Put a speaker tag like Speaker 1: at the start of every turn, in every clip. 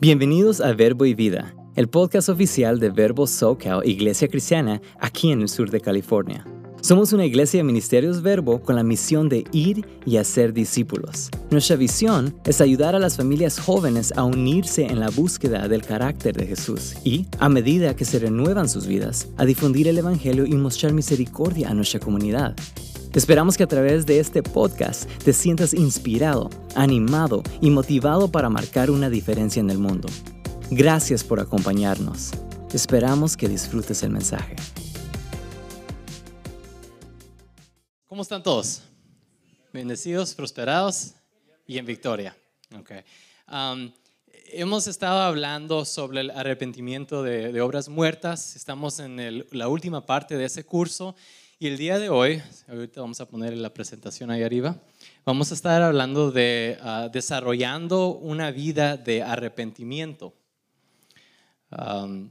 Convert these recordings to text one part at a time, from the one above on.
Speaker 1: Bienvenidos a Verbo y Vida, el podcast oficial de Verbo SoCal Iglesia Cristiana aquí en el sur de California. Somos una iglesia de ministerios Verbo con la misión de ir y hacer discípulos. Nuestra visión es ayudar a las familias jóvenes a unirse en la búsqueda del carácter de Jesús y, a medida que se renuevan sus vidas, a difundir el Evangelio y mostrar misericordia a nuestra comunidad. Esperamos que a través de este podcast te sientas inspirado, animado y motivado para marcar una diferencia en el mundo. Gracias por acompañarnos. Esperamos que disfrutes el mensaje.
Speaker 2: ¿Cómo están todos? Bendecidos, prosperados y en victoria. Okay. Um, hemos estado hablando sobre el arrepentimiento de, obras muertas. Estamos en la última parte de ese curso y el día de hoy, ahorita vamos a poner la presentación ahí arriba, vamos a estar hablando de ah, desarrollando una vida de arrepentimiento. Um,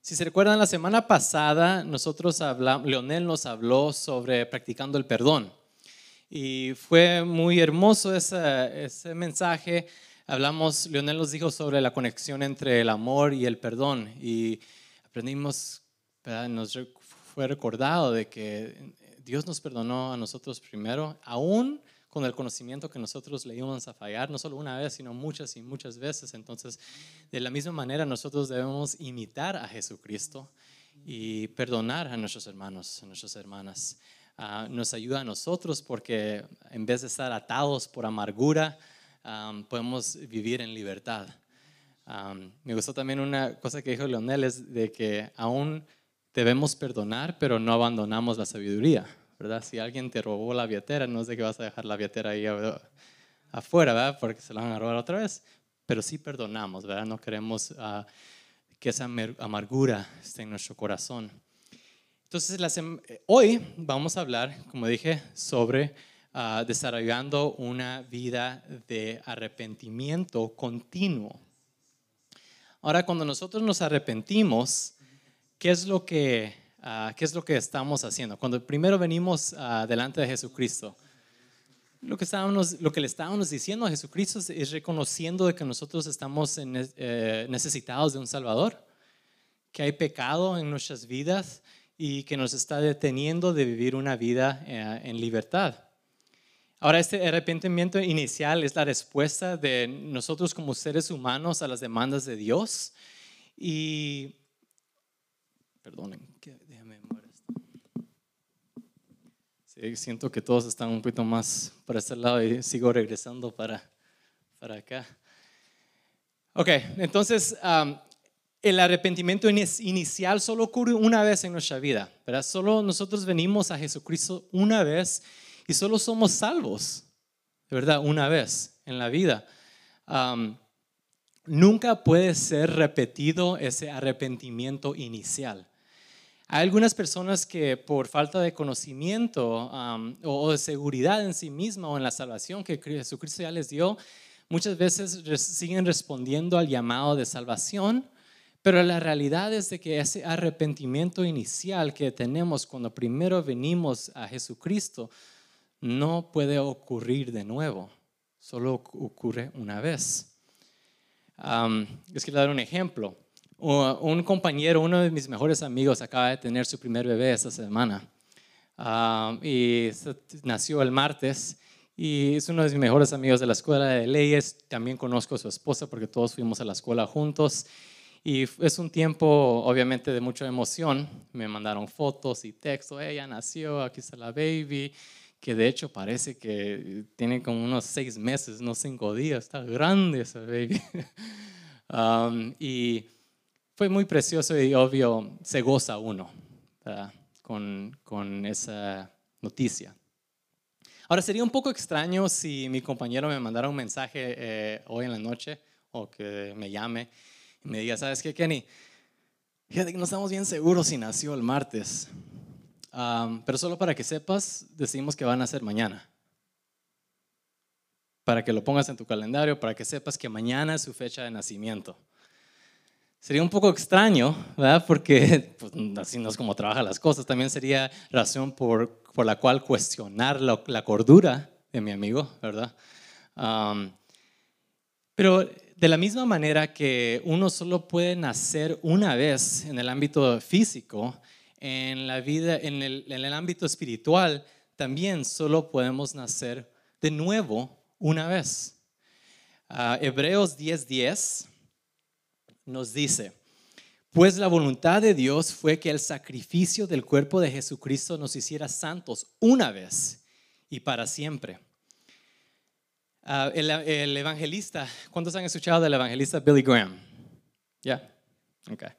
Speaker 2: si se recuerdan, la semana pasada nosotros hablamos, Leonel nos habló sobre practicando el perdón. Y fue muy hermoso ese, ese mensaje. Hablamos, Leonel nos dijo sobre la conexión entre el amor y el perdón. Y aprendimos nos fue recordado de que Dios nos perdonó a nosotros primero, aún con el conocimiento que nosotros le íbamos a fallar, no solo una vez, sino muchas y muchas veces. Entonces, de la misma manera, nosotros debemos imitar a Jesucristo y perdonar a nuestros hermanos, a nuestras hermanas. Ah, nos ayuda a nosotros porque en vez de estar atados por amargura, podemos vivir en libertad. me gustó también una cosa que dijo Leonel, es de que aún debemos perdonar, pero no abandonamos la sabiduría, ¿verdad? Si alguien te robó la billetera, no es de que vas a dejar la billetera ahí afuera, ¿verdad? Porque se la van a robar otra vez, pero sí perdonamos, ¿verdad? No queremos ah, que esa amargura esté en nuestro corazón. Entonces, hoy vamos a hablar, como dije, sobre ah, desarrollando una vida de arrepentimiento continuo. Ahora, cuando nosotros nos arrepentimos, ¿qué es lo que, ah, qué es lo que estamos haciendo? Cuando primero venimos uh, delante de Jesucristo, lo que, estábamos, lo que le estábamos diciendo a Jesucristo es, reconociendo de que nosotros estamos eh, necesitados de un Salvador, que hay pecado en nuestras vidas y que nos está deteniendo de vivir una vida eh, en libertad. Ahora, este arrepentimiento inicial es la respuesta de nosotros como seres humanos a las demandas de Dios y Perdonen, déjame. Sí, siento que todos están un poquito más para este lado y sigo regresando para, para acá. Ok, entonces el arrepentimiento inicial solo ocurre una vez en nuestra vida, ¿verdad? Solo nosotros venimos a Jesucristo una vez y solo somos salvos, de verdad, una vez en la vida. nunca puede ser repetido ese arrepentimiento inicial. Hay algunas personas que por falta de conocimiento o de seguridad en sí misma o en la salvación que Jesucristo ya les dio, muchas veces siguen respondiendo al llamado de salvación, pero la realidad es de que ese arrepentimiento inicial que tenemos cuando primero venimos a Jesucristo no puede ocurrir de nuevo, solo ocurre una vez. Um, les quiero dar un ejemplo un compañero, uno de mis mejores amigos, acaba de tener su primer bebé esta semana. Ah, y nació el martes y es uno de mis mejores amigos de la escuela de leyes. También conozco a su esposa porque todos fuimos a la escuela juntos. Y es un tiempo, obviamente, de mucha emoción. Me mandaron fotos y texto. Ella nació, aquí está la baby. Que de hecho parece que tiene como unos seis meses, no cinco días. Está grande esa baby. Um, y fue muy precioso y obvio, se goza uno con, con esa noticia. Ahora, sería un poco extraño si mi compañero me mandara un mensaje eh, hoy en la noche o que me llame y me diga, ¿sabes qué, Kenny? Fíjate que no estamos bien seguros si nació el martes. pero solo para que sepas, decimos que van a ser mañana. Para que lo pongas en tu calendario, para que sepas que mañana es su fecha de nacimiento. Sería un poco extraño, ¿verdad? Porque pues, así no es como trabajan las cosas. También sería razón por, por la cual cuestionar la, cordura de mi amigo, ¿verdad? Pero de la misma manera que uno solo puede nacer una vez en el ámbito físico, en la vida, en el, ámbito espiritual, también solo podemos nacer de nuevo una vez. Uh, Hebreos 10:10 nos dice, pues la voluntad de Dios fue que el sacrificio del cuerpo de Jesucristo nos hiciera santos una vez y para siempre. Ah, el, evangelista, ¿cuántos han escuchado del evangelista Billy Graham? ¿Ya? Okay.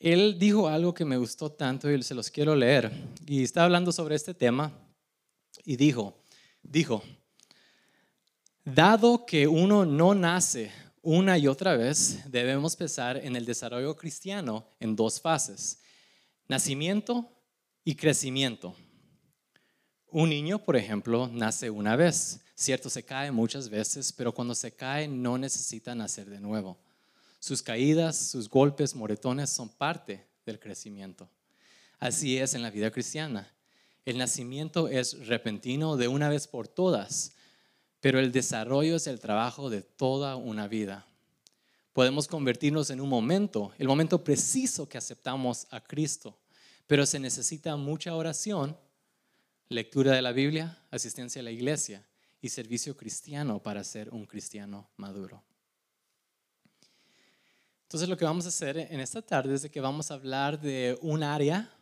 Speaker 2: Él dijo algo que me gustó tanto y se los quiero leer. Y está hablando sobre este tema y dijo, dijo, dado que uno no nace una y otra vez, debemos pensar en el desarrollo cristiano en dos fases, nacimiento y crecimiento. Un niño, por ejemplo, nace una vez. Cierto, se cae muchas veces, pero cuando se cae no necesita nacer de nuevo. Sus caídas, sus golpes, moretones son parte del crecimiento. Así es en la vida cristiana. El nacimiento es repentino de una vez por todas, pero el desarrollo es el trabajo de toda una vida. Podemos convertirnos en un momento, el momento preciso que aceptamos a Cristo, pero se necesita mucha oración lectura de la Biblia, asistencia a la iglesia y servicio cristiano para ser un cristiano maduro. Entonces lo que vamos a hacer en esta tarde es que vamos a hablar de un área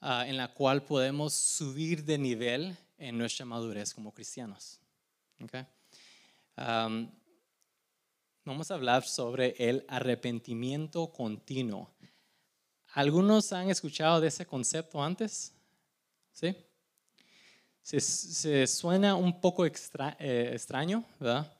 Speaker 2: ah, en la cual podemos subir de nivel en nuestra madurez como cristianos. Vamos a hablar sobre el arrepentimiento continuo. ¿Algunos han escuchado de ese concepto antes? ¿Sí? se, suena un poco eh, extraño, ¿verdad?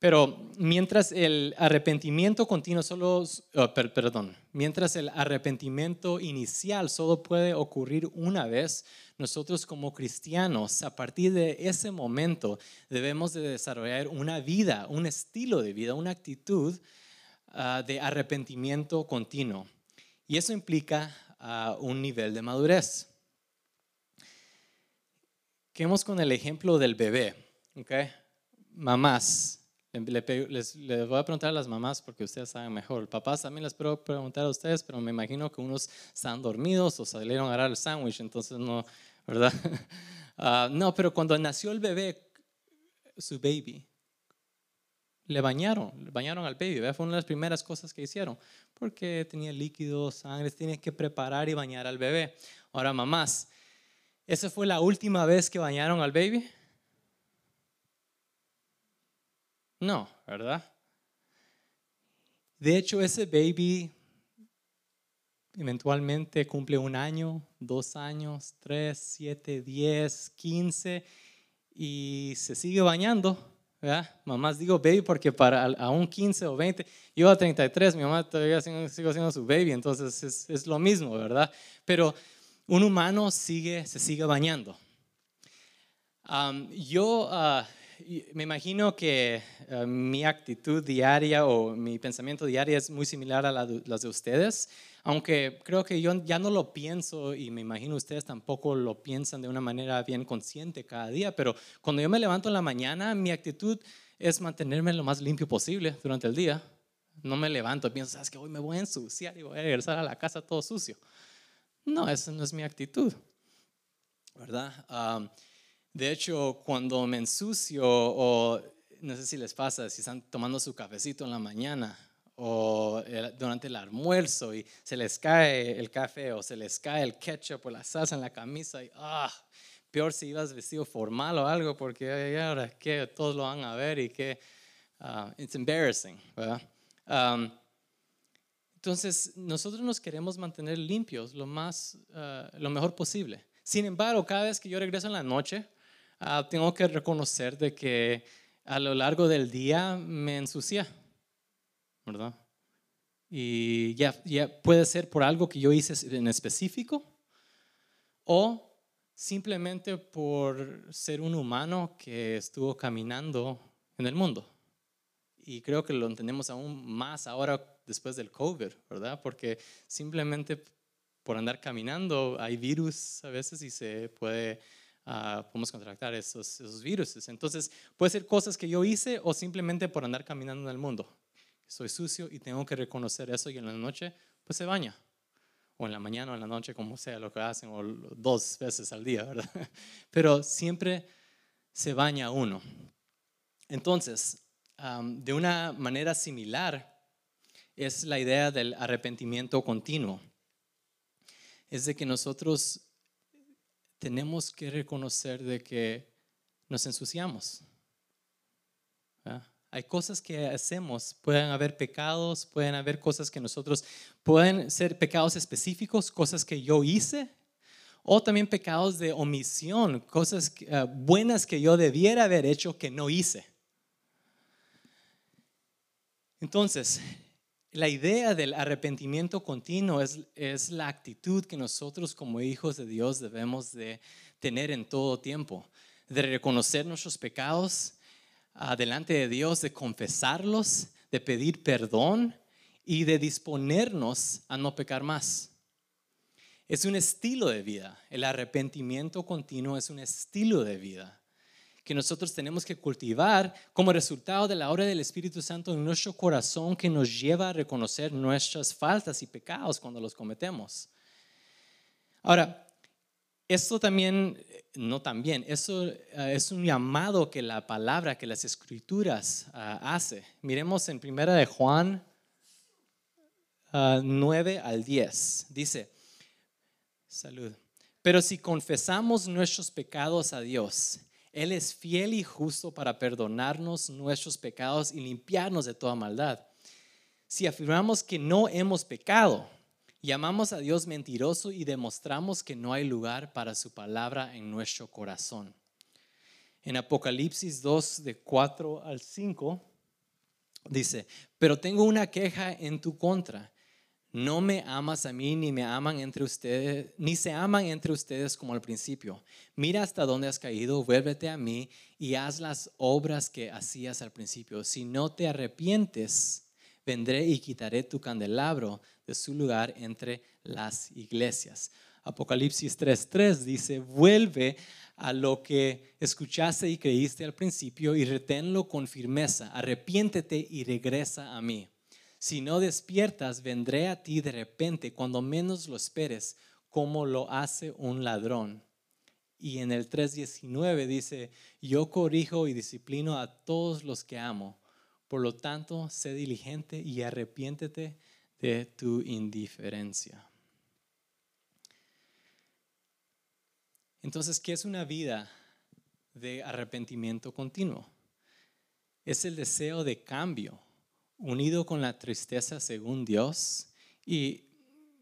Speaker 2: Pero mientras el arrepentimiento continuo solo, oh, perdón, mientras el arrepentimiento inicial solo puede ocurrir una vez, nosotros como cristianos, a partir de ese momento, debemos de desarrollar una vida, un estilo de vida, una actitud ah, de arrepentimiento continuo. Y eso implica ah, un nivel de madurez. Quedemos con el ejemplo del bebé, ¿ok? Mamás, les, voy a preguntar a las mamás porque ustedes saben mejor. Papás también les puedo preguntar a ustedes, pero me imagino que unos están dormidos o salieron a agarrar el sándwich, entonces no, ¿verdad? Ah, no, pero cuando nació el bebé, su baby, le bañaron, le bañaron al baby, fue una de las primeras cosas que hicieron, porque tenía líquidos, sangre, tiene que preparar y bañar al bebé. Ahora, mamás, ¿Esa fue la última vez que bañaron al baby? No, ¿verdad? De hecho, ese baby eventualmente cumple un año, dos años, tres, siete, diez, quince y se sigue bañando. ¿verdad? Mamás digo baby porque para a un 15 o 20, yo a 33, mi mamá todavía sigo, sigo siendo su baby, entonces es, lo mismo, ¿verdad? Pero un humano sigue, se sigue bañando. yo ah, me imagino que ah, mi actitud diaria o mi pensamiento diario es muy similar a las de ustedes, aunque creo que yo ya no lo pienso y me imagino ustedes tampoco lo piensan de una manera bien consciente cada día, pero cuando yo me levanto en la mañana, mi actitud es mantenerme lo más limpio posible durante el día. No me levanto pienso, sabes que hoy me voy a ensuciar y voy a regresar a la casa todo sucio. No, esa no es mi actitud, ¿verdad? De hecho, cuando me ensucio o no sé si les pasa, si están tomando su cafecito en la mañana o durante el almuerzo y se les cae el café o se les cae el ketchup o la salsa en la camisa y ah, peor si ibas vestido formal o algo porque ahora que todos lo van a ver y que uh, it's embarrassing, ¿verdad? Entonces, nosotros nos queremos mantener limpios lo, más, ah, lo mejor posible. Sin embargo, cada vez que yo regreso en la noche, ah, tengo que reconocer de que a lo largo del día me ensucia, ¿verdad? Y ya, ya puede ser por algo que yo hice en específico o simplemente por ser un humano que estuvo caminando en el mundo. Y creo que lo entendemos aún más ahora después del COVID, ¿verdad? Porque simplemente por andar caminando hay virus a veces y se puede ah, podemos contractar esos, esos virus. Entonces, puede ser cosas que yo hice o simplemente por andar caminando en el mundo. Soy sucio y tengo que reconocer eso y en la noche, pues se baña. O en la mañana o en la noche, como sea lo que hacen, o dos veces al día, ¿verdad? Pero siempre se baña uno. Entonces, de una manera similar, es la idea del arrepentimiento continuo. Es de que nosotros tenemos que reconocer de que nos ensuciamos. Hay cosas que hacemos, pueden haber pecados, pueden haber cosas que nosotros, pueden ser pecados específicos, cosas que yo hice, o también pecados de omisión, cosas eh, buenas que yo debiera haber hecho que no hice. Entonces, la idea del arrepentimiento continuo es, es, la actitud que nosotros como hijos de Dios debemos de tener en todo tiempo, de reconocer nuestros pecados delante de Dios, de confesarlos, de pedir perdón y de disponernos a no pecar más. Es un estilo de vida. El arrepentimiento continuo es un estilo de vida que nosotros tenemos que cultivar como resultado de la obra del Espíritu Santo en nuestro corazón que nos lleva a reconocer nuestras faltas y pecados cuando los cometemos. Ahora, esto también, no también, eso eh, es un llamado que la palabra, que las escrituras uh, hace. Miremos en primera de Juan 9 ah, al 10. Dice, salud. Pero si confesamos nuestros pecados a Dios, Él es fiel y justo para perdonarnos nuestros pecados y limpiarnos de toda maldad. Si afirmamos que no hemos pecado, Llamamos a Dios mentiroso y demostramos que no hay lugar para su palabra en nuestro corazón. En Apocalipsis 2, de 4 al 5, dice, pero tengo una queja en tu contra. No me amas a mí, ni me aman entre ustedes, ni se aman entre ustedes como al principio. Mira hasta dónde has caído, vuélvete a mí y haz las obras que hacías al principio. Si no te arrepientes, vendré y quitaré tu candelabro de su lugar entre las iglesias. Apocalipsis 3:3 dice, vuelve a lo que escuchaste y creíste al principio y reténlo con firmeza, arrepiéntete y regresa a mí. Si no despiertas, vendré a ti de repente, cuando menos lo esperes, como lo hace un ladrón. Y en el 3.19 dice, yo corrijo y disciplino a todos los que amo. Por lo tanto, sé diligente y arrepiéntete de tu indiferencia. Entonces, ¿qué es una vida de arrepentimiento continuo? Es el deseo de cambio, unido con la tristeza según Dios. Y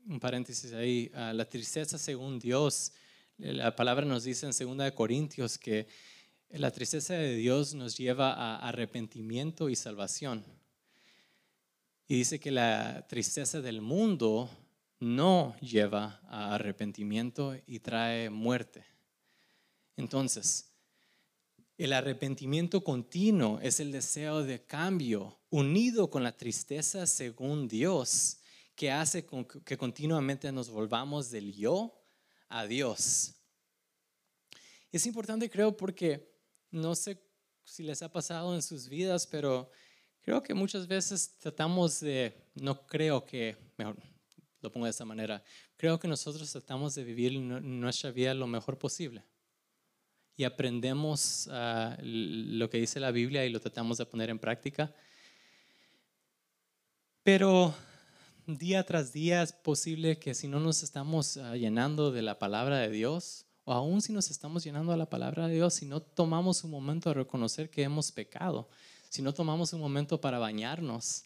Speaker 2: un paréntesis ahí, ah, la tristeza según Dios, la palabra nos dice en 2 Corintios que la tristeza de Dios nos lleva a arrepentimiento y salvación. Y dice que la tristeza del mundo no lleva a arrepentimiento y trae muerte. Entonces, el arrepentimiento continuo es el deseo de cambio unido con la tristeza según Dios que hace que continuamente nos volvamos del yo a Dios. Es importante creo porque no sé si les ha pasado en sus vidas, pero creo que muchas veces tratamos de, no creo que, mejor lo pongo de esta manera, creo que nosotros tratamos de vivir nuestra vida lo mejor posible. Y aprendemos ah, lo que dice la Biblia y lo tratamos de poner en práctica. Pero día tras día es posible que si no nos estamos ah, llenando de la palabra de Dios, o aún si nos estamos llenando a la palabra de Dios, si no tomamos un momento a reconocer que hemos pecado, si no tomamos un momento para bañarnos,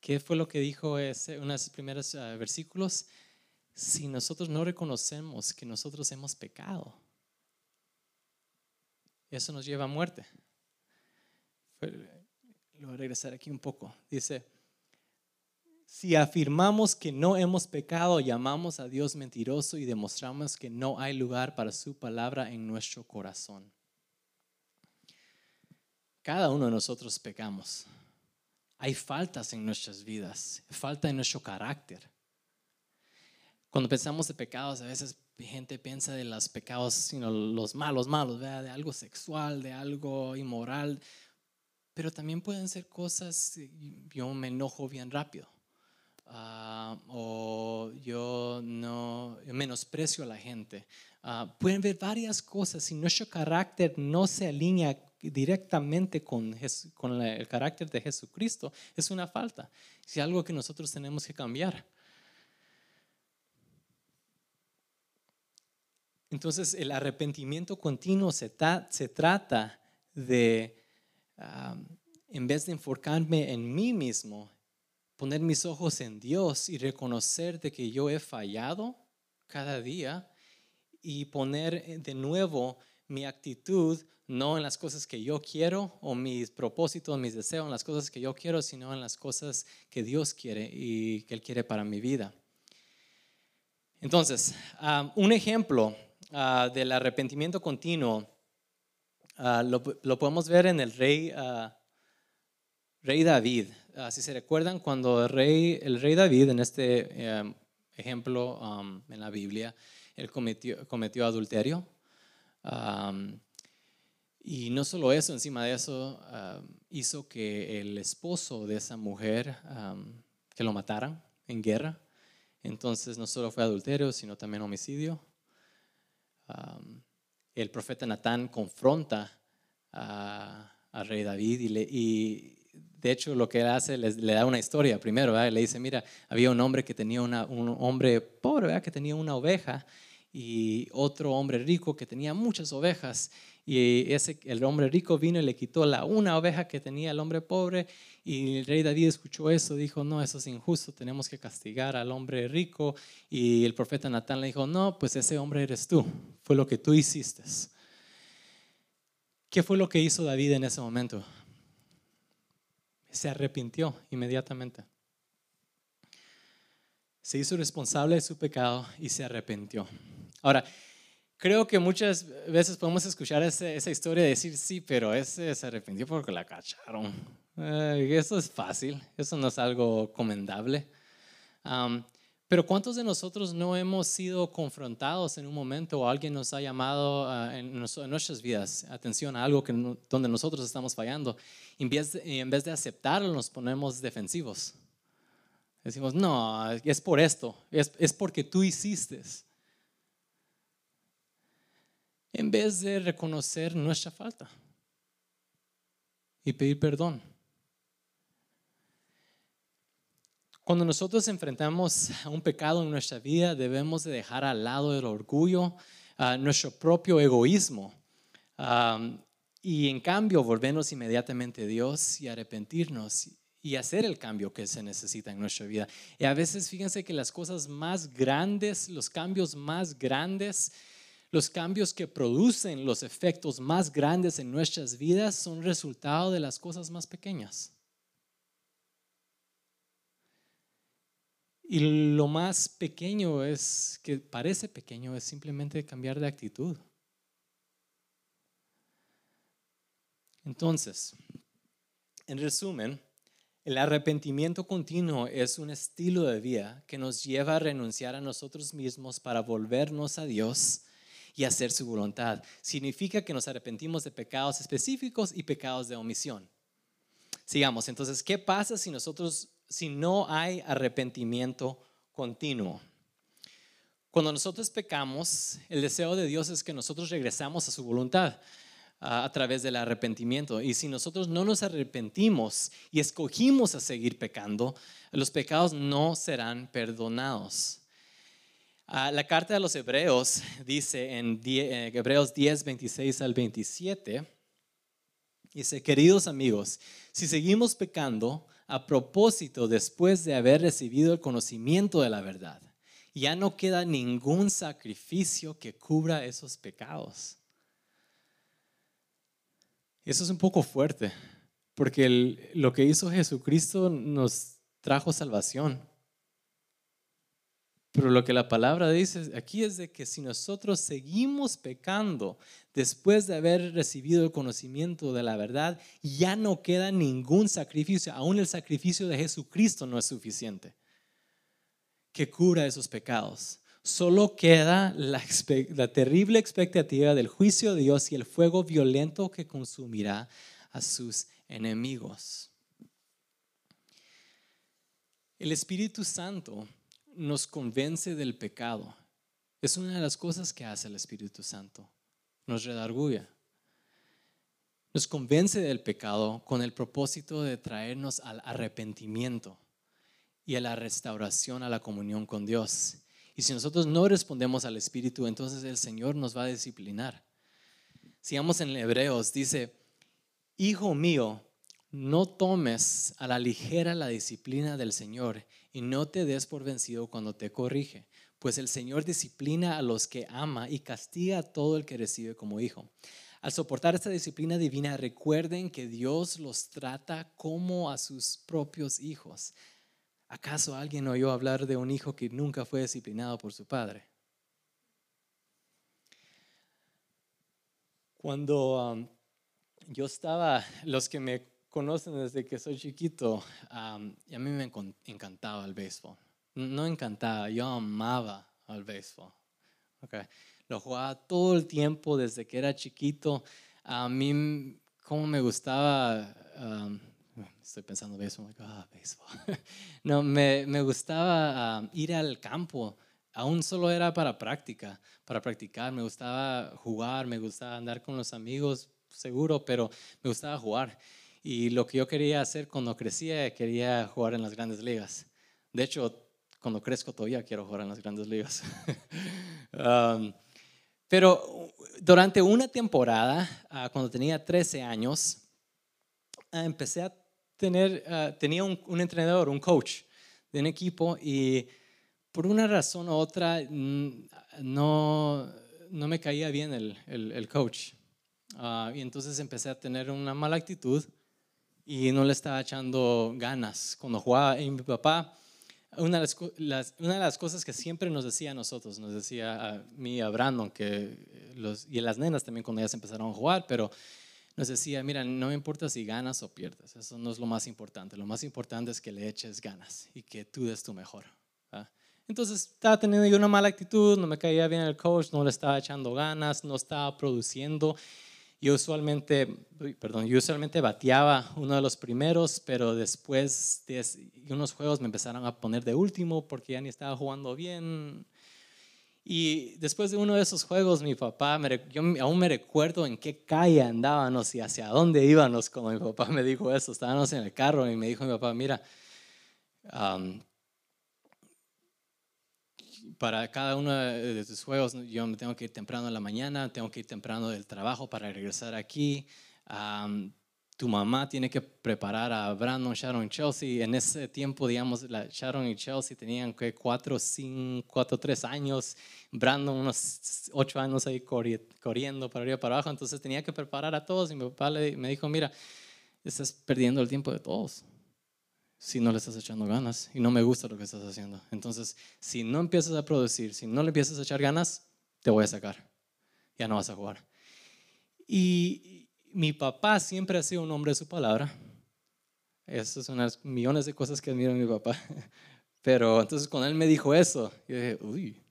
Speaker 2: ¿qué fue lo que dijo ese, uno de los primeros ah, versículos? Si nosotros no reconocemos que nosotros hemos pecado, eso nos lleva a muerte. Lo voy a regresar aquí un poco. Dice, si afirmamos que no hemos pecado, llamamos a Dios mentiroso y demostramos que no hay lugar para su palabra en nuestro corazón. Cada uno de nosotros pecamos. Hay faltas en nuestras vidas, falta en nuestro carácter. Cuando pensamos de pecados, a veces gente piensa de los pecados, sino los malos, malos, de algo sexual, de algo inmoral, pero también pueden ser cosas, yo me enojo bien rápido, ah, o yo no menosprecio a la gente. Ah, pueden ver varias cosas, si nuestro carácter no se alinea directamente con, con el carácter de Jesucristo, es una falta, es algo que nosotros tenemos que cambiar. Entonces el arrepentimiento continuo se, trata de, en vez de enfocarme en mí mismo, poner mis ojos en Dios y reconocer de que yo he fallado cada día y poner eh, de nuevo mi actitud no en las cosas que yo quiero o mis propósitos, mis deseos, en las cosas que yo quiero, sino en las cosas que Dios quiere y que Él quiere para mi vida. Entonces, un ejemplo Ah, del arrepentimiento continuo ah, lo, podemos ver en el rey, ah, rey David. si se recuerdan, cuando el rey, David, en este em, ejemplo um, en la Biblia, él cometió, cometió adulterio. y no solo eso, encima de eso, hizo que el esposo de esa mujer, que lo mataran en guerra. Entonces no solo fue adulterio, sino también homicidio el profeta Natán confronta al rey David y, le, y, de hecho lo que él hace le, le da una historia primero, le dice, mira, había un hombre que tenía una, un hombre pobre, que tenía una oveja y otro hombre rico que tenía muchas ovejas y ese, el hombre rico vino y le quitó la una oveja que tenía el hombre pobre. Y el rey David escuchó eso, dijo, no, eso es injusto, tenemos que castigar al hombre rico. Y el profeta Natán le dijo, no, pues ese hombre eres tú, fue lo que tú hiciste. ¿Qué fue lo que hizo David en ese momento? Se arrepintió inmediatamente. Se hizo responsable de su pecado y se arrepintió. Ahora, creo que muchas veces podemos escuchar esa historia y decir, sí, pero ese se arrepintió porque la cacharon. eso es fácil, eso no es algo comendable. pero ¿cuántos de nosotros no hemos sido confrontados en un momento o alguien nos ha llamado ah, en, nuestras vidas atención a algo que donde nosotros estamos fallando? Y en vez de, en vez de aceptarlo, nos ponemos defensivos. Decimos, no, es por esto, es, es porque tú hiciste en vez de reconocer nuestra falta y pedir perdón. Cuando nosotros enfrentamos un pecado en nuestra vida, debemos de dejar al lado el orgullo, nuestro propio egoísmo, y en cambio volvernos inmediatamente a Dios y arrepentirnos y hacer el cambio que se necesita en nuestra vida. Y a veces fíjense que las cosas más grandes, los cambios más grandes, los cambios que producen los efectos más grandes en nuestras vidas son resultado de las cosas más pequeñas. Y lo más pequeño es, que parece pequeño, es simplemente cambiar de actitud. Entonces, en resumen, el arrepentimiento continuo es un estilo de vida que nos lleva a renunciar a nosotros mismos para volvernos a Dios y hacer su voluntad. Significa que nos arrepentimos de pecados específicos y pecados de omisión. Sigamos, entonces, ¿qué pasa si nosotros, si no hay arrepentimiento continuo? Cuando nosotros pecamos, el deseo de Dios es que nosotros regresamos a su voluntad a través del arrepentimiento. Y si nosotros no nos arrepentimos y escogimos a seguir pecando, los pecados no serán perdonados. Ah, la carta de los Hebreos dice en eh, Hebreos 10, 26 al 27, dice, queridos amigos, si seguimos pecando a propósito después de haber recibido el conocimiento de la verdad, ya no queda ningún sacrificio que cubra esos pecados. Eso es un poco fuerte, porque lo que hizo Jesucristo nos trajo salvación. Pero lo que la palabra dice aquí es de que si nosotros seguimos pecando después de haber recibido el conocimiento de la verdad, ya no queda ningún sacrificio. Aún el sacrificio de Jesucristo no es suficiente que cura esos pecados. Solo queda la, la terrible expectativa del juicio de Dios y el fuego violento que consumirá a sus enemigos. El Espíritu Santo nos convence del pecado. Es una de las cosas que hace el Espíritu Santo. Nos redarguya. Nos convence del pecado con el propósito de traernos al arrepentimiento y a la restauración a la comunión con Dios. Y si nosotros no respondemos al Espíritu, entonces el Señor nos va a disciplinar. Sigamos en Hebreos, dice, Hijo mío, no tomes a la ligera la disciplina del Señor y no te des por vencido cuando te corrige, pues el Señor disciplina a los que ama y castiga a todo el que recibe como hijo. Al soportar esta disciplina divina, recuerden que Dios los trata como a sus propios hijos. ¿Acaso alguien oyó hablar de un hijo que nunca fue disciplinado por su padre? Cuando um, yo estaba, los que me conocen desde que soy chiquito, um, y a mí me encantaba el béisbol. No encantaba, yo amaba al béisbol. Okay. Lo jugaba todo el tiempo desde que era chiquito. A mí, como me gustaba, um, estoy pensando béisbol, ah, béisbol. no, me, me gustaba um, ir al campo. Aún solo era para práctica, para practicar. Me gustaba jugar, me gustaba andar con los amigos, seguro, pero me gustaba jugar. Y lo que yo quería hacer cuando crecía, quería jugar en las grandes ligas. De hecho, cuando crezco todavía quiero jugar en las grandes ligas. Um, pero durante una temporada, ah, cuando tenía 13 años, ah, empecé a tener, ah, tenía un, entrenador, un coach de un equipo y por una razón u otra no, no me caía bien el, el coach. y entonces empecé a tener una mala actitud y no le estaba echando ganas. Cuando jugaba, y mi papá, una de las, una de las cosas que siempre nos decía a nosotros, nos decía a mí, a Brandon, que los, y a las nenas también cuando ellas empezaron a jugar, pero nos decía, mira, no me importa si ganas o pierdes, eso no es lo más importante, lo más importante es que le eches ganas y que tú des tu mejor. Entonces estaba teniendo yo una mala actitud, no me caía bien el coach, no le estaba echando ganas, no estaba produciendo yo usualmente, perdón, yo usualmente bateaba uno de los primeros, pero después de unos juegos me empezaron a poner de último porque ya ni estaba jugando bien. Y después de uno de esos juegos, mi papá, yo aún me recuerdo en qué calle andábamos y hacia dónde íbamos cuando mi papá me dijo eso. Estábamos en el carro y me dijo mi papá, mira, para cada uno de tus juegos, yo me tengo que ir temprano en la mañana, tengo que ir temprano del trabajo para regresar aquí. tu mamá tiene que preparar a Brandon, Sharon y Chelsea. En ese tiempo, digamos, la Sharon y Chelsea tenían que cuatro, cinco, cuatro, tres años. Brandon unos ocho años ahí corriendo para arriba para abajo. Entonces tenía que preparar a todos. Y mi papá me dijo, mira, estás perdiendo el tiempo de todos si no le estás echando ganas y no me gusta lo que estás haciendo. Entonces, si no empiezas a producir, si no le empiezas a echar ganas, te voy a sacar. Ya no vas a jugar. Y mi papá siempre ha sido un hombre de su palabra. Esas son las millones de cosas que admiro a mi papá. Pero entonces cuando él me dijo eso, yo dije, uy,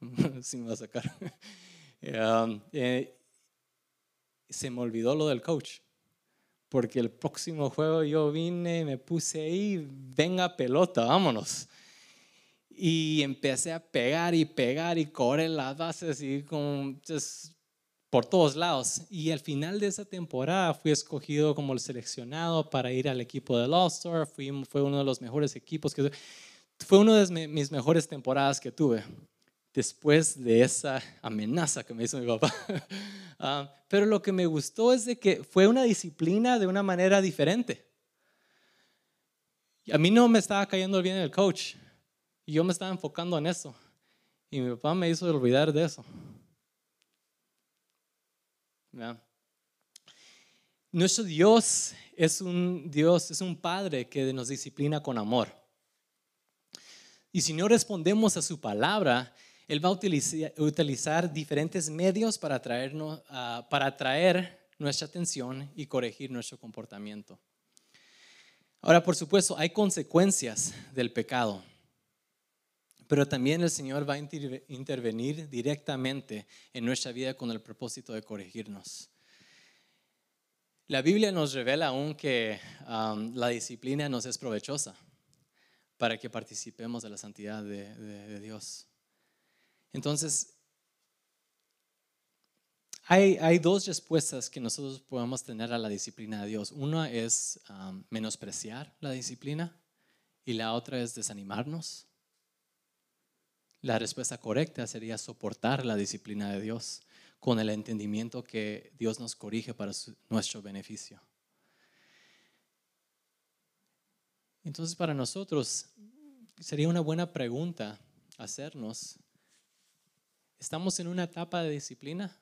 Speaker 2: sí me va a sacar. Um, eh, se me olvidó lo del coach porque el próximo juego yo vine, me puse ahí, venga pelota, vámonos. Y empecé a pegar y pegar y correr las bases y con, por todos lados. Y al final de esa temporada fui escogido como el seleccionado para ir al equipo del All-Star. Fue uno de los mejores equipos que Fue una de mis mejores temporadas que tuve después de esa amenaza que me hizo mi papá. Ah, pero lo que me gustó es de que fue una disciplina de una manera diferente. A mí no me estaba cayendo bien el coach y yo me estaba enfocando en eso. Y mi papá me hizo olvidar de eso. Nuestro Dios es un Dios, es un Padre que nos disciplina con amor. Y si no respondemos a su palabra, él va a utilizar, diferentes medios para, atraernos, ah, para atraer nuestra atención y corregir nuestro comportamiento. Ahora, por supuesto, hay consecuencias del pecado, pero también el Señor va a intervenir directamente en nuestra vida con el propósito de corregirnos. La Biblia nos revela aún que um, la disciplina nos es provechosa para que participemos de la santidad de, Dios. Entonces, hay, dos respuestas que nosotros podemos tener a la disciplina de Dios. Una es um, menospreciar la disciplina y la otra es desanimarnos. La respuesta correcta sería soportar la disciplina de Dios con el entendimiento que Dios nos corrige para nuestro beneficio. Entonces para nosotros sería una buena pregunta hacernos, ¿estamos en una etapa de disciplina?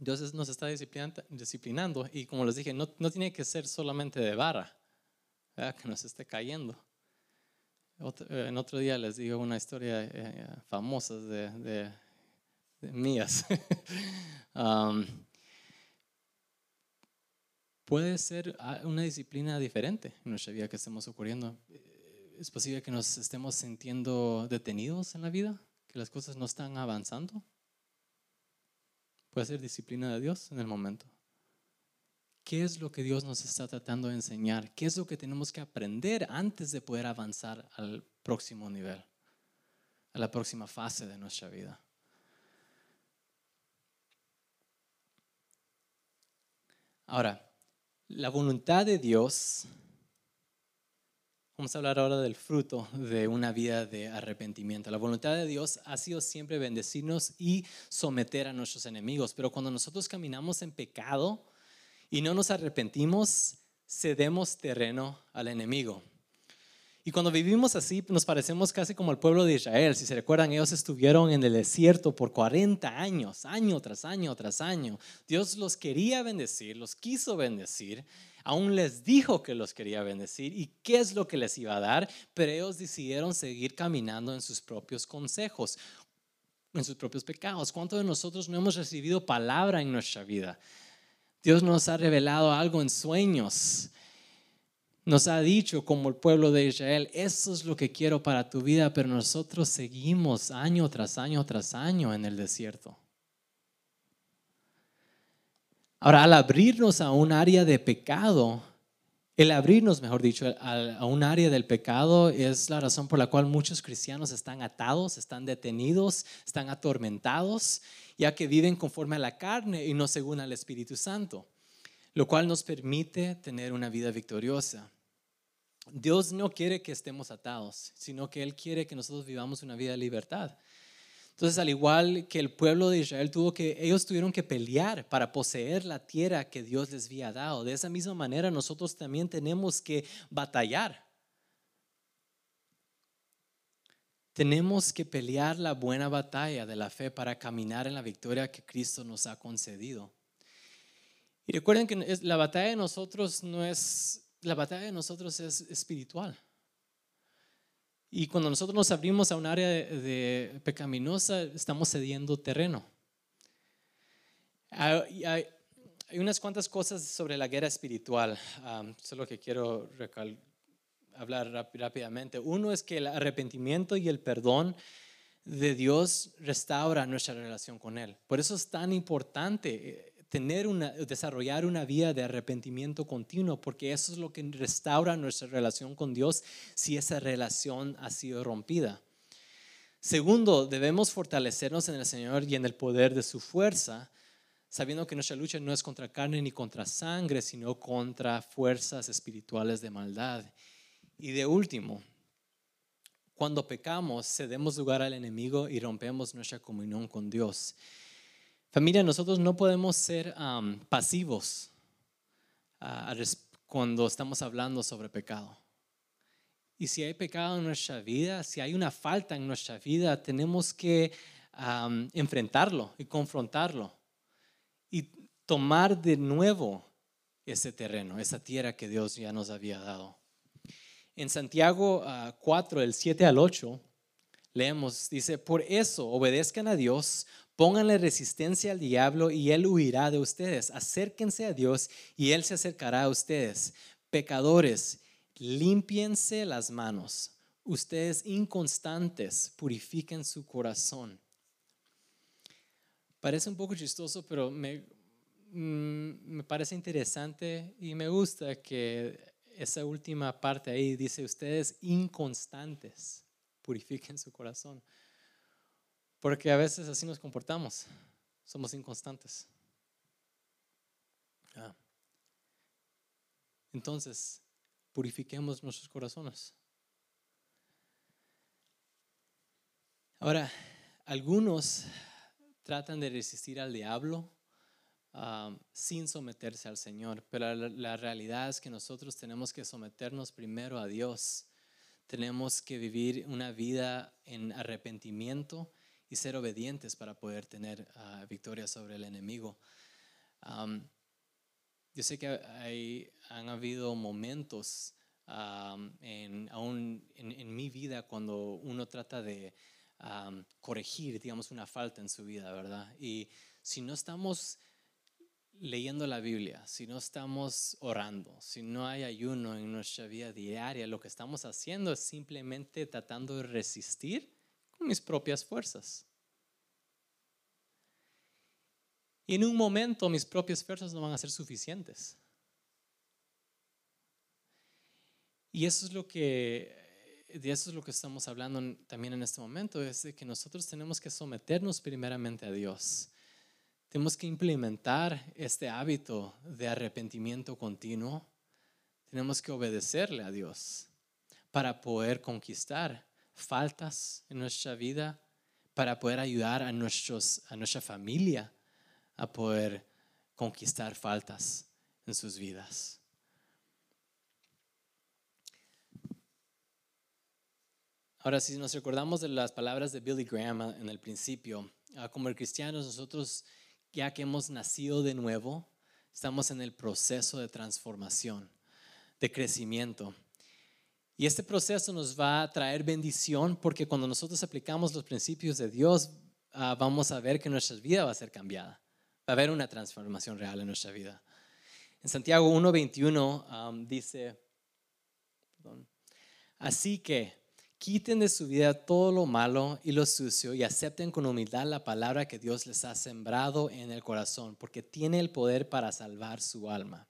Speaker 2: Dios nos está disciplinando y como les dije, no, tiene que ser solamente de barra, que nos esté cayendo. en otro día les digo una historia eh, eh, famosa de, mías. Um, puede ser ah, una disciplina diferente en nuestra vida que estemos ocurriendo. Eh, es posible que nos estemos sintiendo detenidos en la vida, las cosas no están avanzando. Puede ser disciplina de Dios en el momento. ¿Qué es lo que Dios nos está tratando de enseñar? ¿Qué es lo que tenemos que aprender antes de poder avanzar al próximo nivel, a la próxima fase de nuestra vida? Ahora, la voluntad de Dios, vamos a hablar ahora del fruto de una vida de arrepentimiento. La voluntad de Dios ha sido siempre bendecirnos y someter a nuestros enemigos, pero cuando nosotros caminamos en pecado y no nos arrepentimos, cedemos terreno al enemigo. Y cuando vivimos así, nos parecemos casi como el pueblo de Israel. Si se recuerdan, ellos estuvieron en el desierto por 40 años, año tras año tras año. Dios los quería bendecir, los quiso bendecir, aún les dijo que los quería bendecir y qué es lo que les iba a dar, pero ellos decidieron seguir caminando en sus propios consejos, en sus propios pecados. ¿Cuántos de nosotros no hemos recibido palabra en nuestra vida? Dios nos ha revelado algo en sueños nos ha dicho como el pueblo de Israel, eso es lo que quiero para tu vida, pero nosotros seguimos año tras año tras año en el desierto. Ahora, al abrirnos a un área de pecado, el abrirnos, mejor dicho, a, un área del pecado es la razón por la cual muchos cristianos están atados, están detenidos, están atormentados, ya que viven conforme a la carne y no según al Espíritu Santo, lo cual nos permite tener una vida victoriosa. Dios no quiere que estemos atados, sino que Él quiere que nosotros vivamos una vida de libertad. Entonces, al igual que el pueblo de Israel tuvo que, ellos tuvieron que pelear para poseer la tierra que Dios les había dado. De esa misma manera, nosotros también tenemos que batallar. Tenemos que pelear la buena batalla de la fe para caminar en la victoria que Cristo nos ha concedido. Y recuerden que la batalla de nosotros no es la batalla de nosotros es espiritual. Y cuando nosotros nos abrimos a un área de, pecaminosa, estamos cediendo terreno. Hay, unas cuantas cosas sobre la guerra espiritual, solo que quiero hablar rápidamente. Uno es que el arrepentimiento y el perdón de Dios restaura nuestra relación con Él. Por eso es tan importante tener una, desarrollar una vida de arrepentimiento continuo, porque eso es lo que restaura nuestra relación con Dios si esa relación ha sido rompida. Segundo, debemos fortalecernos en el Señor y en el poder de su fuerza, sabiendo que nuestra lucha no es contra carne ni contra sangre, sino contra fuerzas espirituales de maldad. Y de último, cuando pecamos, cedemos lugar al enemigo y rompemos nuestra comunión con Dios. Familia, nosotros no podemos ser pasivos cuando estamos hablando sobre pecado. Y si hay pecado en nuestra vida, si hay una falta en nuestra vida, tenemos que enfrentarlo y confrontarlo y tomar de nuevo ese terreno, esa tierra que Dios ya nos había dado. En Santiago 4, ah, del 7 al 8, leemos, dice, por eso obedezcan a Dios, Pónganle resistencia al diablo y él huirá de ustedes. Acérquense a Dios y él se acercará a ustedes. Pecadores, límpiense las manos. ustedes inconstantes purifiquen su corazón. Parece un poco chistoso, pero me, mm, me parece interesante y me gusta que esa última parte ahí dice, ustedes inconstantes purifiquen su corazón. Porque a veces así nos comportamos, somos inconstantes. Ah. Entonces, purifiquemos nuestros corazones. Ahora, algunos tratan de resistir al diablo um, sin someterse al Señor, pero la, la, realidad es que nosotros tenemos que someternos primero a Dios. Tenemos que vivir una vida en arrepentimiento y ser obedientes para poder tener uh, victoria sobre el enemigo. Um, yo sé que hay, han habido momentos um, en, aún en, en, mi vida cuando uno trata de corregir, digamos, una falta en su vida, ¿verdad? Y si no estamos leyendo la Biblia, si no estamos orando, si no hay ayuno en nuestra vida diaria, lo que estamos haciendo es simplemente tratando de resistir mis propias fuerzas. Y en un momento mis propias fuerzas no van a ser suficientes. Y eso es lo que de eso es lo que estamos hablando también en este momento, es de que nosotros tenemos que someternos primeramente a Dios. Tenemos que implementar este hábito de arrepentimiento continuo. Tenemos que obedecerle a Dios para poder conquistar faltas en nuestra vida, para poder ayudar a, nuestros, a nuestra familia a poder conquistar faltas en sus vidas. Ahora, si nos recordamos de las palabras de Billy Graham en el principio, ah, como cristianos nosotros, ya que hemos nacido de nuevo, estamos en el proceso de transformación, de crecimiento. Y este proceso nos va a traer bendición porque cuando nosotros aplicamos los principios de Dios, ah, vamos a ver que nuestra vida va a ser cambiada. Va a haber una transformación real en nuestra vida. En Santiago 1.21 dice, así que Quiten de su vida todo lo malo y lo sucio y acepten con humildad la palabra que Dios les ha sembrado en el corazón, porque tiene el poder para salvar su alma.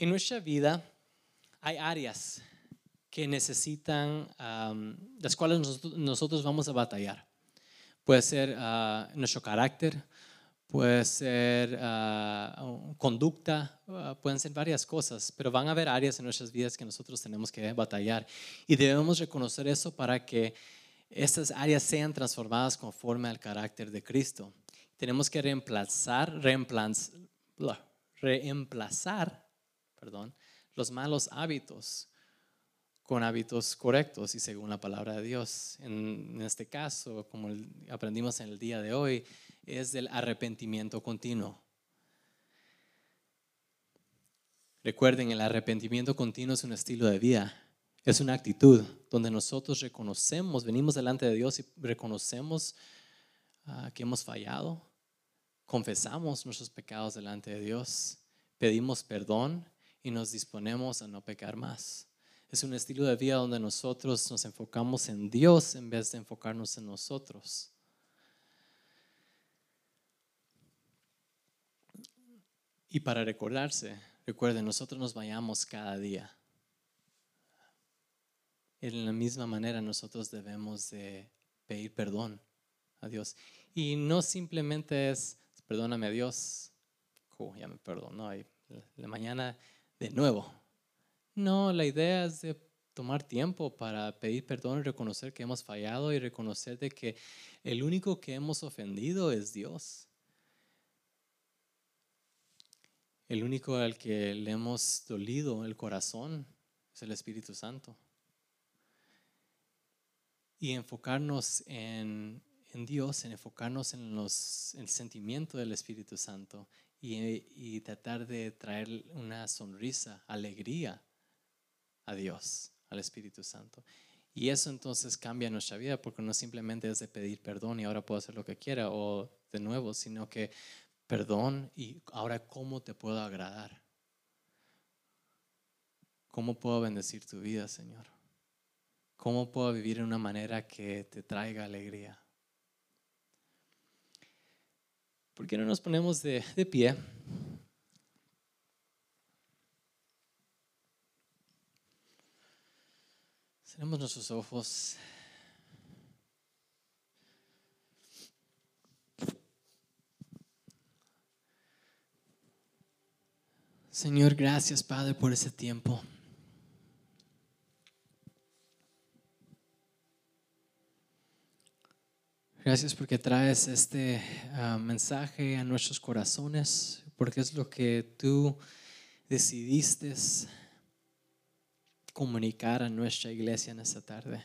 Speaker 2: En nuestra vida hay áreas que necesitan, las cuales nosotros, vamos a batallar. Puede ser ah, nuestro carácter, puede ser uh, conducta, uh, pueden ser varias cosas, pero van a haber áreas en nuestras vidas que nosotros tenemos que batallar y debemos reconocer eso para que estas áreas sean transformadas conforme al carácter de Cristo. Tenemos que reemplazar, reemplazar, reemplazar perdón, los malos hábitos con hábitos correctos y según la palabra de Dios. En, este caso, como aprendimos en el día de hoy, es del arrepentimiento continuo. Recuerden, el arrepentimiento continuo es un estilo de vida, es una actitud donde nosotros reconocemos, venimos delante de Dios y reconocemos ah, que hemos fallado, confesamos nuestros pecados delante de Dios, pedimos perdón y nos disponemos a no pecar más. Es un estilo de vida donde nosotros nos enfocamos en Dios en vez de enfocarnos en nosotros. Y para recordarse, recuerden, nosotros nos vayamos cada día. En la misma manera nosotros debemos de pedir perdón a Dios. Y no simplemente es, perdóname a Dios, ya me perdonó, y la mañana de nuevo. No, la idea es de tomar tiempo para pedir perdón y reconocer que hemos fallado y reconocer de que el único que hemos ofendido es Dios. El único al que le hemos dolido el corazón es el Espíritu Santo. Y enfocarnos en, Dios, en enfocarnos en, los, el sentimiento del Espíritu Santo y, y tratar de traer una sonrisa, alegría a Dios, al Espíritu Santo. Y eso entonces cambia nuestra vida porque no simplemente es de pedir perdón y ahora puedo hacer lo que quiera o de nuevo, sino que perdón y ahora cómo te puedo agradar. ¿Cómo puedo bendecir tu vida, Señor? ¿Cómo puedo vivir en una manera que te traiga alegría? ¿Por qué no nos ponemos de, de pie? Cerremos nuestros ojos. Señor, gracias Padre por ese tiempo. Gracias porque traes este ah, mensaje a nuestros corazones, porque es lo que tú decidiste comunicar a nuestra iglesia en esta tarde.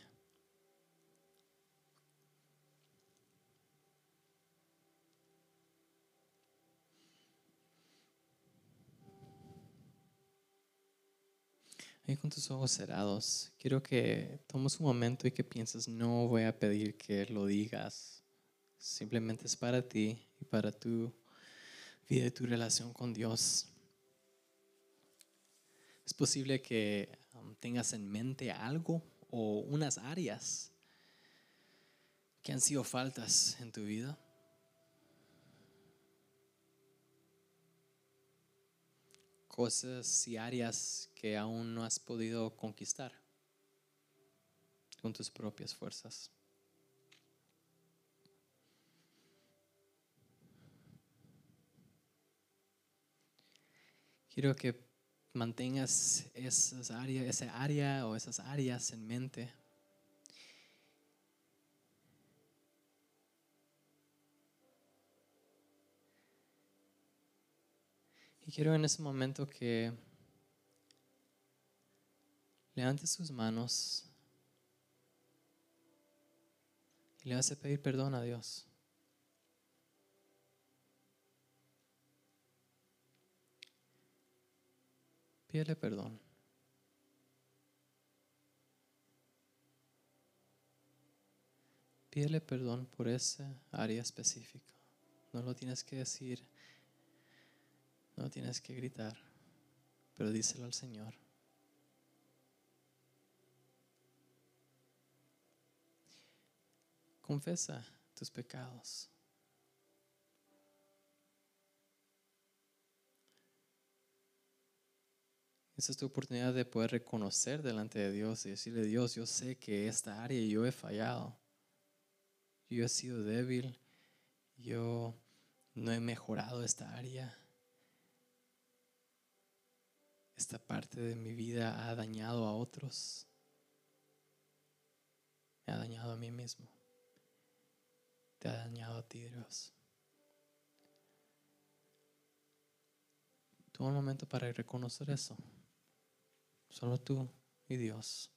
Speaker 2: Ahí con tus ojos cerrados, quiero que tomes un momento y que pienses, no voy a pedir que lo digas, simplemente es para ti y para tu vida y tu relación con Dios. Es posible que um, tengas en mente algo o unas áreas que han sido faltas en tu vida. cosas y áreas que aún no has podido conquistar con tus propias fuerzas. Quiero que mantengas esas esa área o esas áreas en mente Y quiero en ese momento que levantes sus manos y le a pedir perdón a Dios. Pídele perdón. Pídele perdón por esa área específica. No lo tienes que decir no tienes que gritar, pero díselo al Señor. Confesa tus pecados. Esa es tu oportunidad de poder reconocer delante de Dios y decirle, Dios, yo sé que esta área yo he fallado. Yo he sido débil. Yo no he mejorado esta área esta parte de mi vida ha dañado a otros, me ha dañado a mí mismo, te ha dañado a ti, Dios. Toma un momento para reconocer eso. Solo tú y Dios.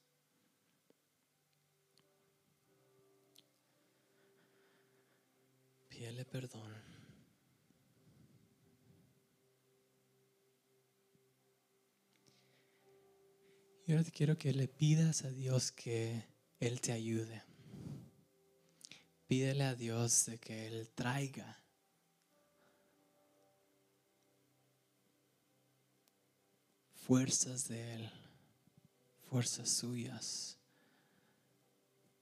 Speaker 2: Pídele perdón. Y ahora te quiero que le pidas a Dios que Él te ayude. Pídele a Dios de que Él traiga fuerzas de Él, fuerzas suyas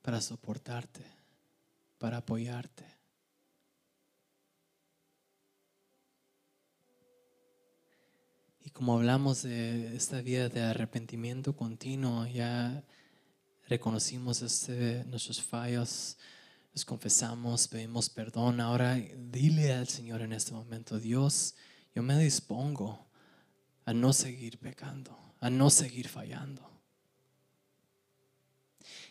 Speaker 2: para soportarte, para apoyarte. como hablamos de esta vida de arrepentimiento continuo, ya reconocimos este, nuestros fallos, los confesamos, pedimos perdón. Ahora dile al Señor en este momento, Dios, yo me dispongo a no seguir pecando, a no seguir fallando.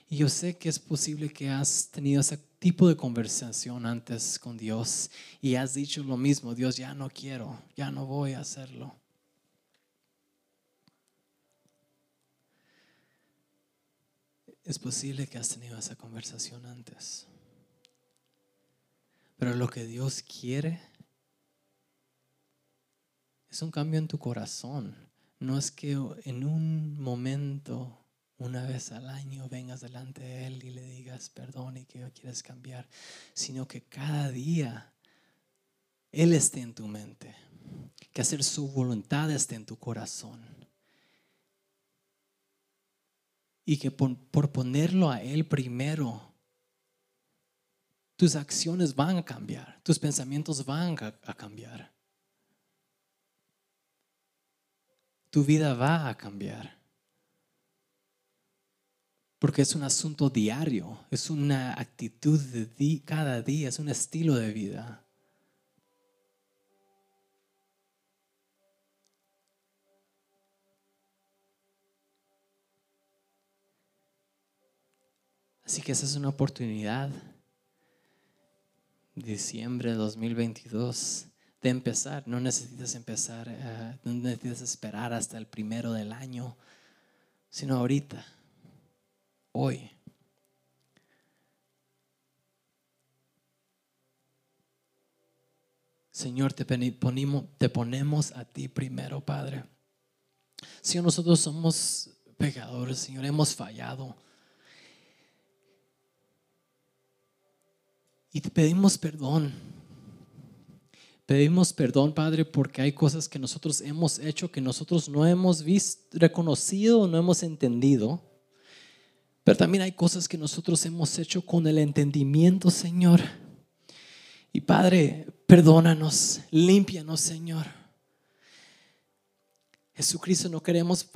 Speaker 2: Y yo sé que es posible que has tenido ese tipo de conversación antes con Dios y has dicho lo mismo, Dios, ya no quiero, ya no voy a hacerlo. Es posible que has tenido esa conversación antes. Pero lo que Dios quiere es un cambio en tu corazón. No es que en un momento, una vez al año, vengas delante de Él y le digas perdón y que quieres cambiar, sino que cada día Él esté en tu mente, que hacer su voluntad esté en tu corazón Y que por, por ponerlo a Él primero, tus acciones van a cambiar, tus pensamientos van a, a cambiar. Tu vida va a cambiar. Porque es un asunto diario, es una actitud de cada día, es un estilo de vida. Así que esa es una oportunidad, diciembre de 2022, de empezar. No necesitas empezar, eh, no necesitas esperar hasta el primero del año, sino ahorita, hoy. Señor, te, te ponemos a ti primero, Padre. Si nosotros somos pecadores, Señor, hemos fallado. Y te pedimos perdón. Pedimos perdón, Padre, porque hay cosas que nosotros hemos hecho que nosotros no hemos visto, reconocido, no hemos entendido. Pero también hay cosas que nosotros hemos hecho con el entendimiento, Señor. Y Padre, perdónanos, límpianos, Señor. Jesucristo, no queremos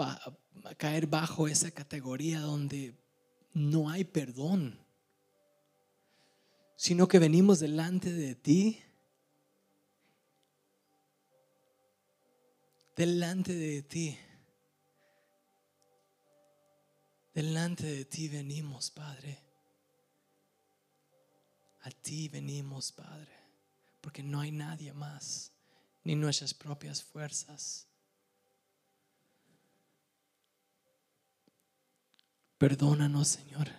Speaker 2: caer bajo esa categoría donde no hay perdón sino que venimos delante de ti, delante de ti, delante de ti venimos, Padre. A ti venimos, Padre, porque no hay nadie más, ni nuestras propias fuerzas. Perdónanos, Señor,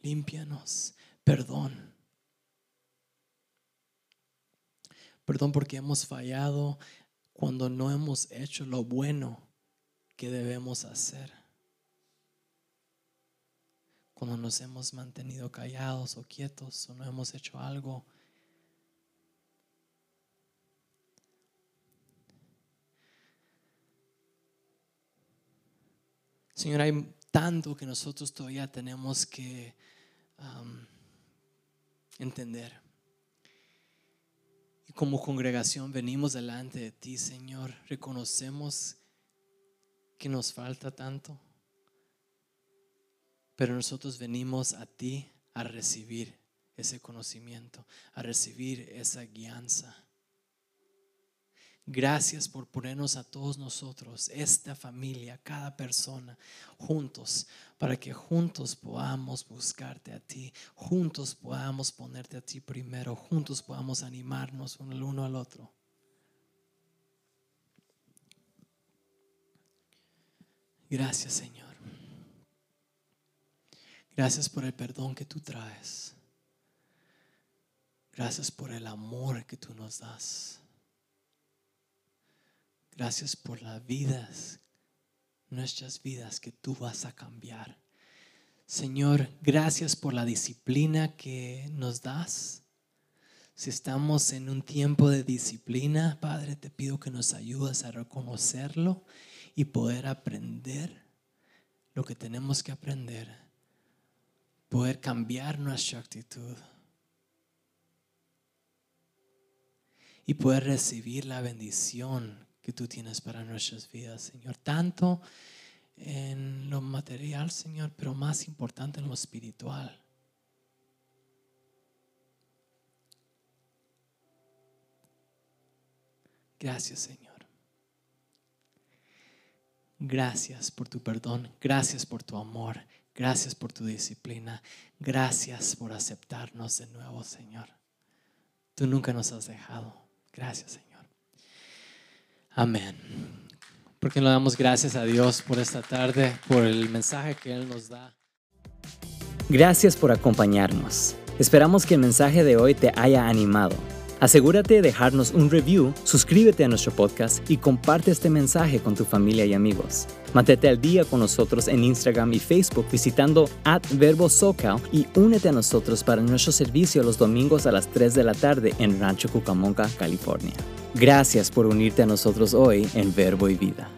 Speaker 2: límpianos, perdón. Perdón porque hemos fallado cuando no hemos hecho lo bueno que debemos hacer. Cuando nos hemos mantenido callados o quietos o no hemos hecho algo. Señor, hay tanto que nosotros todavía tenemos que entender como congregación venimos delante de ti, Señor. Reconocemos que nos falta tanto. Pero nosotros venimos a ti a recibir ese conocimiento, a recibir esa guianza. Gracias por ponernos a todos nosotros, esta familia, cada persona, juntos, para que juntos podamos buscarte a ti, juntos podamos ponerte a ti primero, juntos podamos animarnos el uno al otro. Gracias Señor. Gracias por el perdón que tú traes. Gracias por el amor que tú nos das. Gracias por las vidas, nuestras vidas que tú vas a cambiar. Señor, gracias por la disciplina que nos das. Si estamos en un tiempo de disciplina, Padre, te pido que nos ayudes a reconocerlo y poder aprender lo que tenemos que aprender, poder cambiar nuestra actitud y poder recibir la bendición que tú tienes para nuestras vidas, Señor. Tanto en lo material, Señor, pero más importante en lo espiritual. Gracias, Señor. Gracias por tu perdón. Gracias por tu amor. Gracias por tu disciplina. Gracias por aceptarnos de nuevo, Señor. Tú nunca nos has dejado. Gracias, Señor. Amén. Porque le damos gracias a Dios por esta tarde, por el mensaje que Él nos da.
Speaker 1: Gracias por acompañarnos. Esperamos que el mensaje de hoy te haya animado. Asegúrate de dejarnos un review, suscríbete a nuestro podcast y comparte este mensaje con tu familia y amigos. Mantente al día con nosotros en Instagram y Facebook visitando at Verbo y únete a nosotros para nuestro servicio los domingos a las 3 de la tarde en Rancho Cucamonga, California. Gracias por unirte a nosotros hoy en Verbo y Vida.